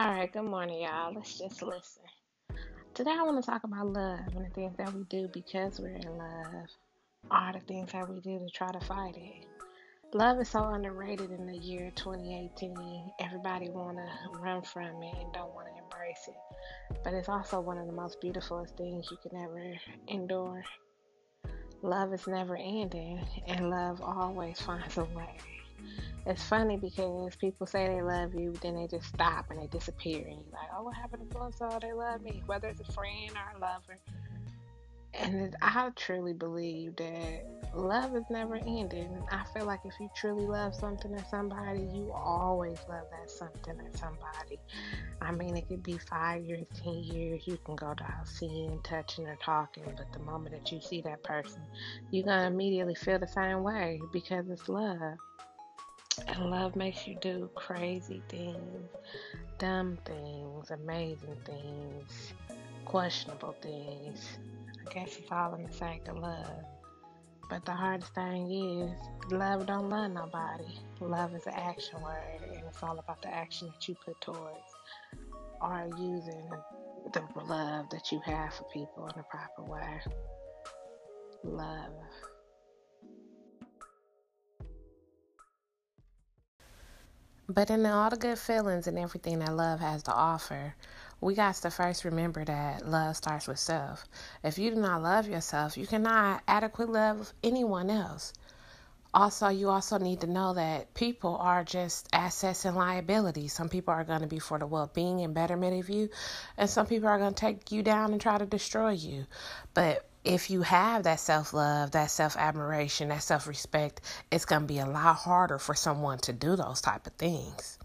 All right, good morning, y'all. Let's just listen. Today, I want to talk about love and the things that we do because we're in love, are the things that we do to try to fight it. Love is so underrated in the year 2018. Everybody want to run from it and don't want to embrace it. But it's also one of the most beautiful things you can ever endure. Love is never ending, and love always finds a way it's funny because people say they love you, then they just stop and they disappear, and you're like, oh, what happened to so? They love me, whether it's a friend or a lover. And I truly believe that love is never ending. I feel like if you truly love something or somebody, you always love that something or somebody. I mean, it could be five years, ten years. You can go down seeing, touching, or talking, but the moment that you see that person, you're gonna immediately feel the same way because it's love. And love makes you do crazy things, dumb things, amazing things, questionable things. I guess it's all in the sake of love. But the hardest thing is, love don't love nobody. Love is an action word, and it's all about the action that you put towards or using the love that you have for people in a proper way. Love. But in all the good feelings and everything that love has to offer, we got to first remember that love starts with self. If you do not love yourself, you cannot adequately love anyone else. Also, you also need to know that people are just assets and liabilities. Some people are going to be for the well being and betterment of you, and some people are going to take you down and try to destroy you. But if you have that self love, that self admiration, that self respect, it's going to be a lot harder for someone to do those type of things.